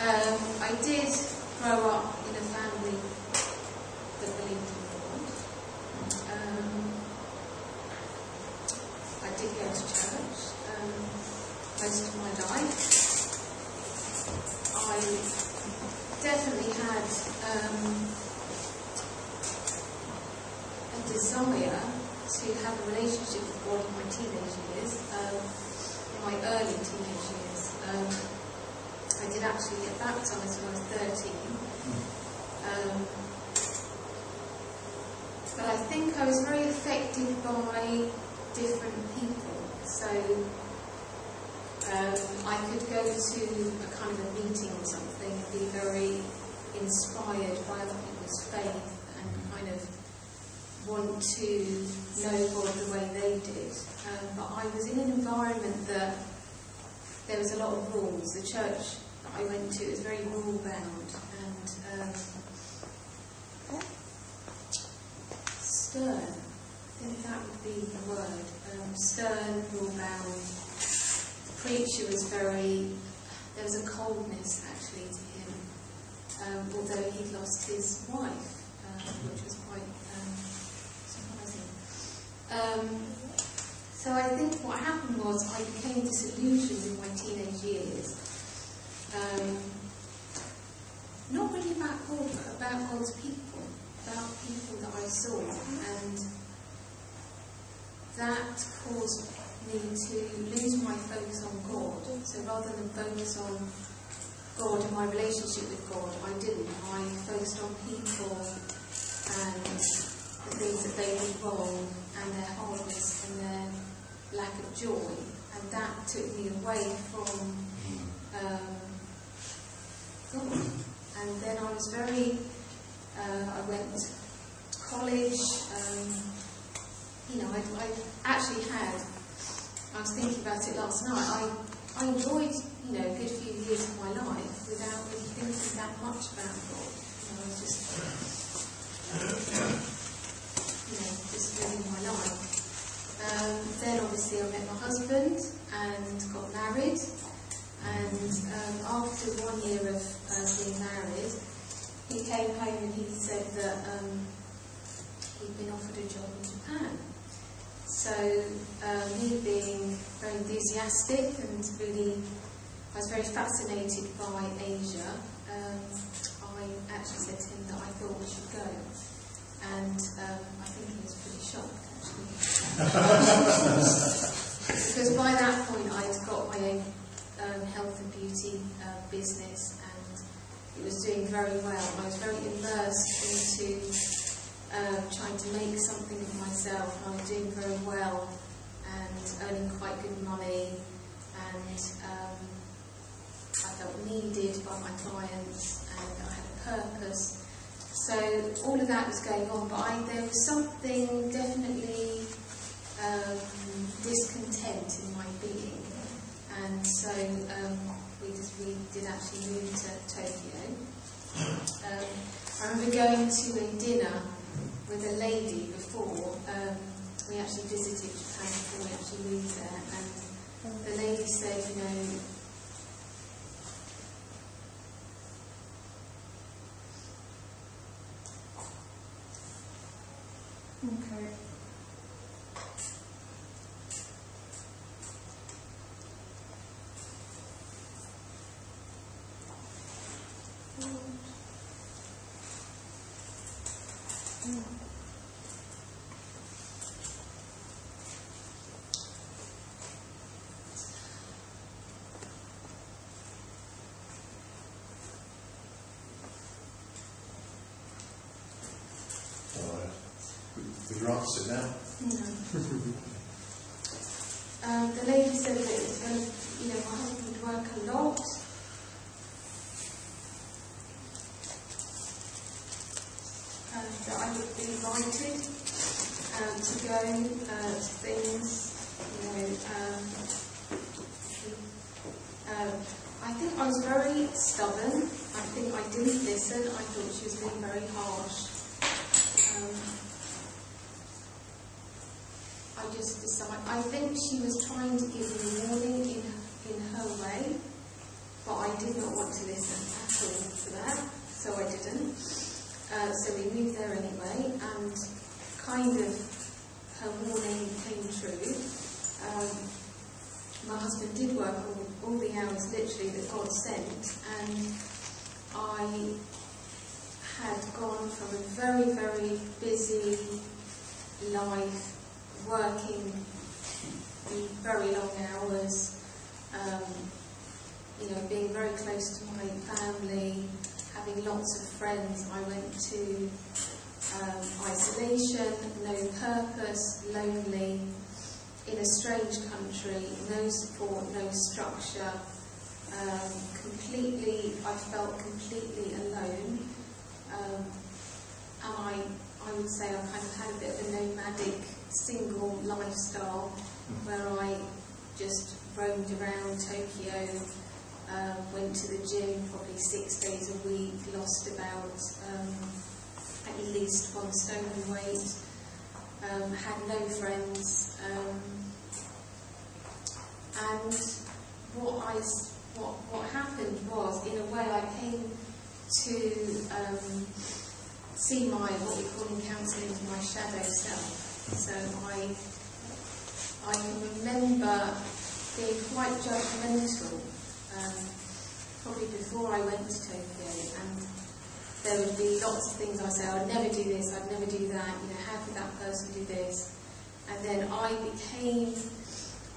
Um, I did grow up in a family that believed in God. Um, I did go to church um, most of my life. I definitely had um, a desire to have a relationship with God in my teenage years, uh, in my early teenage years actually get baptized when I was 13. Um, but I think I was very affected by different people. So um, I could go to a kind of a meeting or something and be very inspired by other people's faith and kind of want to know God the way they did. Um, but I was in an environment that there was a lot of rules. The church I went to, it was very rule bound and um, stern. I think that would be the word. Um, stern, rule bound. The preacher was very, there was a coldness actually to him, um, although he'd lost his wife, um, which was quite um, surprising. Um, so I think what happened was I became disillusioned in my teenage years saw. And that caused me to lose my focus on God. So rather than focus on God and my relationship with God, I didn't. I focused on people and the things that they did wrong and their hardness and their lack of joy. And that took me away from um, God. And then I was very, uh, I went college. Um, you know, I, I actually had, I was thinking about it last night, I, I enjoyed, you know, a good few years of my life without really thinking that much about God. You know, I was just, you know, just living my life. Um, then obviously I met my husband and got married. And um, after one year of uh, being married, he came home and he said that um, he'd been offered a job in Japan. So uh, um, he being very enthusiastic and really, I was very fascinated by Asia. Um, I actually said to him that I thought we should go. And um, I think he was pretty shocked actually. because by that point I'd got my own um, health and beauty uh, business and it was doing very well. I was very immersed trying to make something of myself I was doing very well and earning quite good money and um, I felt needed by my clients and I had a purpose. So all of that was going on but I, there was something definitely um, discontent in my being and so um, we, just, we did actually move to Tokyo. Um, I remember going to a dinner with a lady before. Um, we actually visited Japan before we actually moved there, and the lady said, you know, Okay. Mm-hmm. No. um, the lady said that it was going to, you know, my husband would work a lot. And that I would be invited um, to go uh, to things, you know. Um, um, I think I was very stubborn. I think I didn't listen. I thought she was being very harsh. Um, I just decided. I think she was trying to give me a warning in in her way, but I did not want to listen at all to that, so I didn't. Uh, so we moved there anyway, and kind of her warning came true. Um, my husband did work all, all the hours literally that God sent, and I had gone from a very, very busy life, working very long hours, um, you know, being very close to my family, having lots of friends. I went to um, isolation, no purpose, lonely, in a strange country, no support, no structure, um, completely, I felt completely alone. Um, and I, I would say I kind of had a bit of a nomadic single lifestyle where just roamed around Tokyo, um, went to the gym probably six days a week, lost about um, at least one stone in weight, um, had no friends, um, and what I what what happened was, in a way, I came to um, see my what we call in counselling my shadow self. So I I remember being quite judgmental, um, probably before I went to Tokyo, and there would be lots of things I say, I'd never do this, I'd never do that, you know, how could that person do this? And then I became,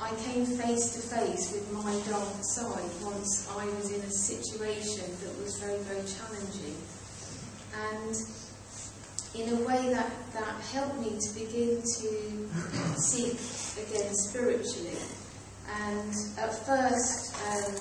I came face to face with my dark side once I was in a situation that was very, very challenging. And in a way that, that helped me to begin to seek again spiritually. And at first, um,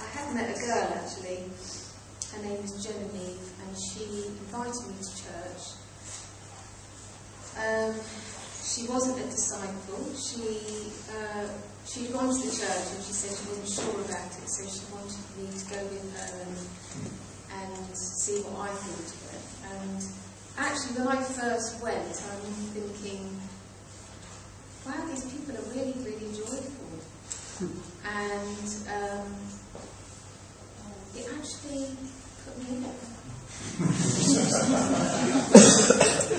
I had met a girl actually, her name is Genevieve, and she invited me to church. Um, she wasn't a disciple. She uh, she'd gone to the church and she said she wasn't sure about it, so she wanted me to go with her and and see what I thought of it. And actually, when I first went, I'm thinking, wow, these people are really, really joyful. And um, it actually put me off.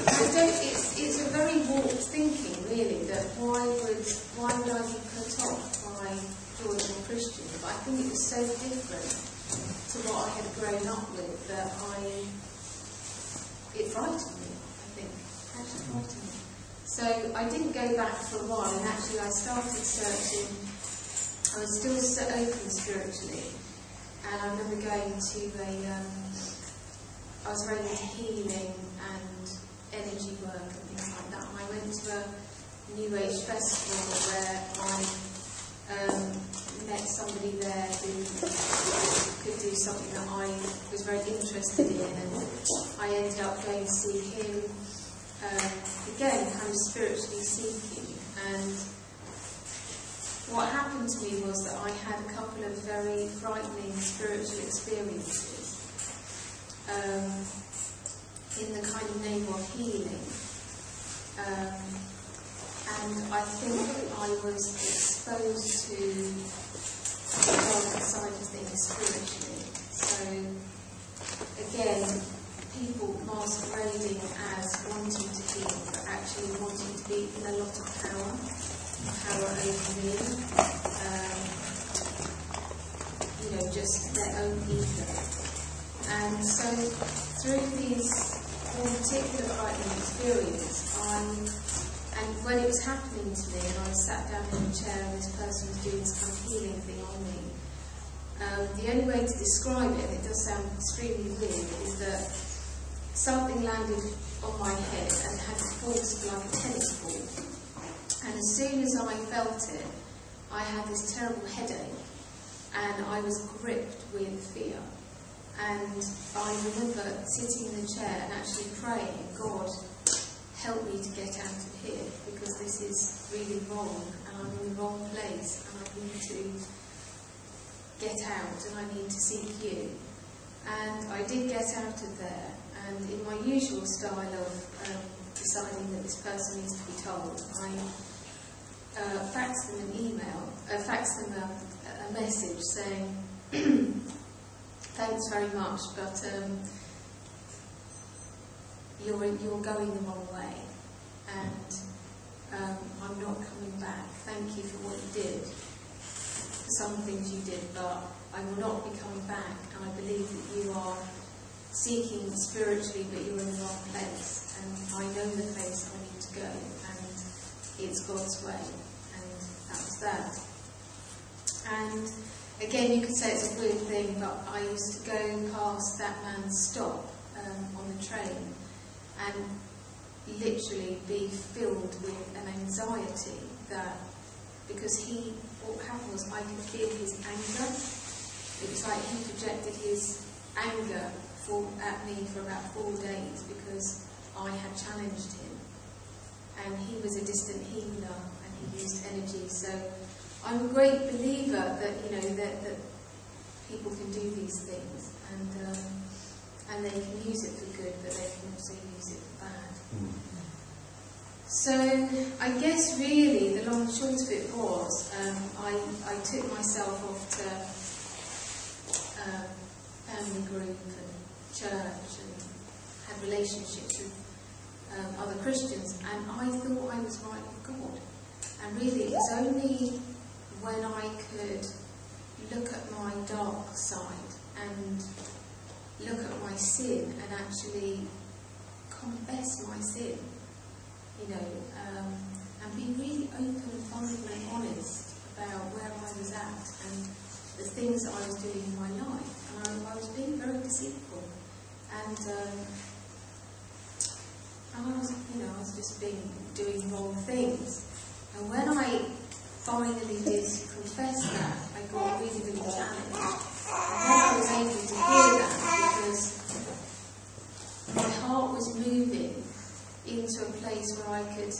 I don't, it's, it's a very warped thinking, really, that why would, why would I be put off by Georgian Christian? But I think it was so different to what I had grown up with that I, it frightened me, I think. Actually frightened me. So I didn't go back for a while, and actually I started searching. I was still so open spiritually, and I remember going to a. Um, I was very into healing and energy work and things like that. And I went to a New Age festival where I um, met somebody there who could do something that I was very interested in, and I ended up going to see him um, again, kind of spiritually seeking. And what happened to me was that I had a couple of very frightening spiritual experiences um, in the kind of name of healing. Um, and I think I was exposed to the side of things spiritually. So, again, people masquerading as wanting to heal, but actually wanting to be in a lot of power, power over me. Um, you know, just their own ego. And so, through these particular frightening experience, I, and when it was happening to me, and I sat down in a chair, and this person was doing this kind of healing thing on me. Um, the only way to describe it, and it does sound extremely weird, is that something landed on my head and had force like a tennis. And as soon as I felt it, I had this terrible headache and I was gripped with fear. And I remember sitting in the chair and actually praying, God, help me to get out of here because this is really wrong and I'm in the wrong place and I need to get out and I need to seek you. And I did get out of there and in my usual style of um, deciding that this person needs to be told, I uh, faxed them an email, uh, faxed them a, a message saying, thanks very much, but um, you're, you're going the wrong way and um, I'm not coming back. Thank you for what you did, for some things you did, but I will not be coming back and I believe that you are seeking spiritually, but you're in the wrong place. And I know the place I need to go, and it's God's way. And that was that. And again, you could say it's a weird thing, but I used to go past that man's stop um, on the train and literally be filled with an anxiety that because he what happened was I could feel his anger. It was like he projected his anger for, at me for about four days because I had challenged him. And he was a distant healer and he used energy. So I'm a great believer that, you know, that, that people can do these things and, um, and they can use it for good, but they can also use it for bad. So I guess really the long short of it was um, I, I took myself off to um, family group and church and had relationships with Christians, and I thought I was right with God. And really, it was only when I could look at my dark side and look at my sin and actually confess my sin, you know, um, and be really open and vulnerable and honest about where I was at and the things I was doing in my life. And I, I was being very deceitful. And, um, was, you know, I was just being, doing wrong things. And when I finally did confess that, I got really, really challenged. And then I was able to hear that because my heart was moving into a place where I could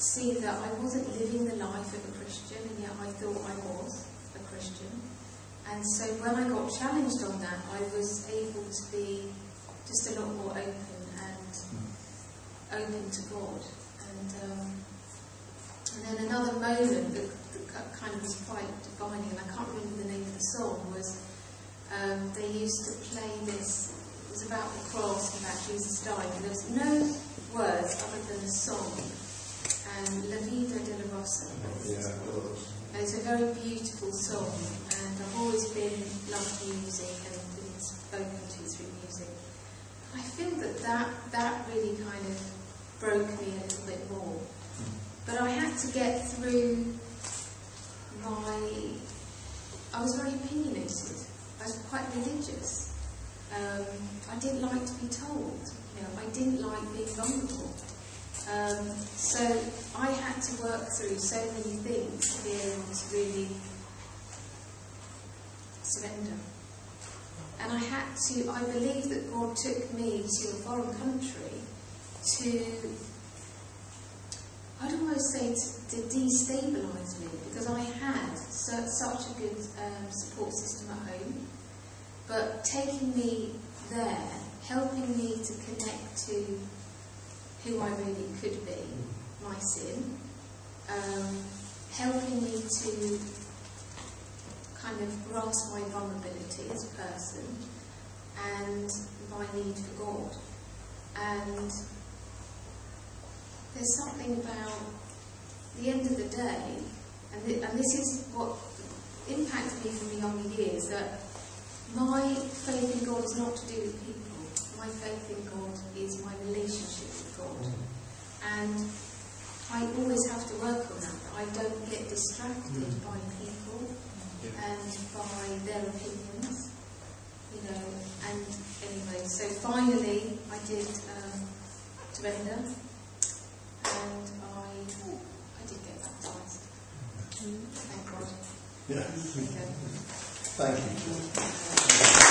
see that I wasn't living the life of a Christian, and yet I thought I was a Christian. And so when I got challenged on that, I was able to be just a lot more open open to God. And, um, and then another moment that, that, kind of was quite defining, and I can't remember the name of the song, was um, they used to play this, it was about the cross and about Jesus dying, and there was no words other than a song, and La Vida de la Rosa. Yeah, it's a very beautiful song, and I've always been loved music and been spoken to through music. I feel that that, that really kind of broke me a little bit more. But I had to get through my. I was very opinionated. I was quite religious. Um, I didn't like to be told. You know, I didn't like being vulnerable. Um, so I had to work through so many things to be able to really surrender. And I had to, I believe that God took me to a foreign country to, I'd almost say to, to destabilise me because I had so, such a good um, support system at home. But taking me there, helping me to connect to who I really could be, my sin, um, helping me to kind of grasp my vulnerability as a person and my need for God. And there's something about the end of the day, and, th- and this is what impacted me from the younger years, that my faith in God is not to do with people my faith in God is my relationship with God. And I always have to work on that, that I don't get distracted mm. by people and by their opinions. you know, and anyway, so finally I did um, surrender and I, I did get baptised. Thank God. Yeah. Thank you.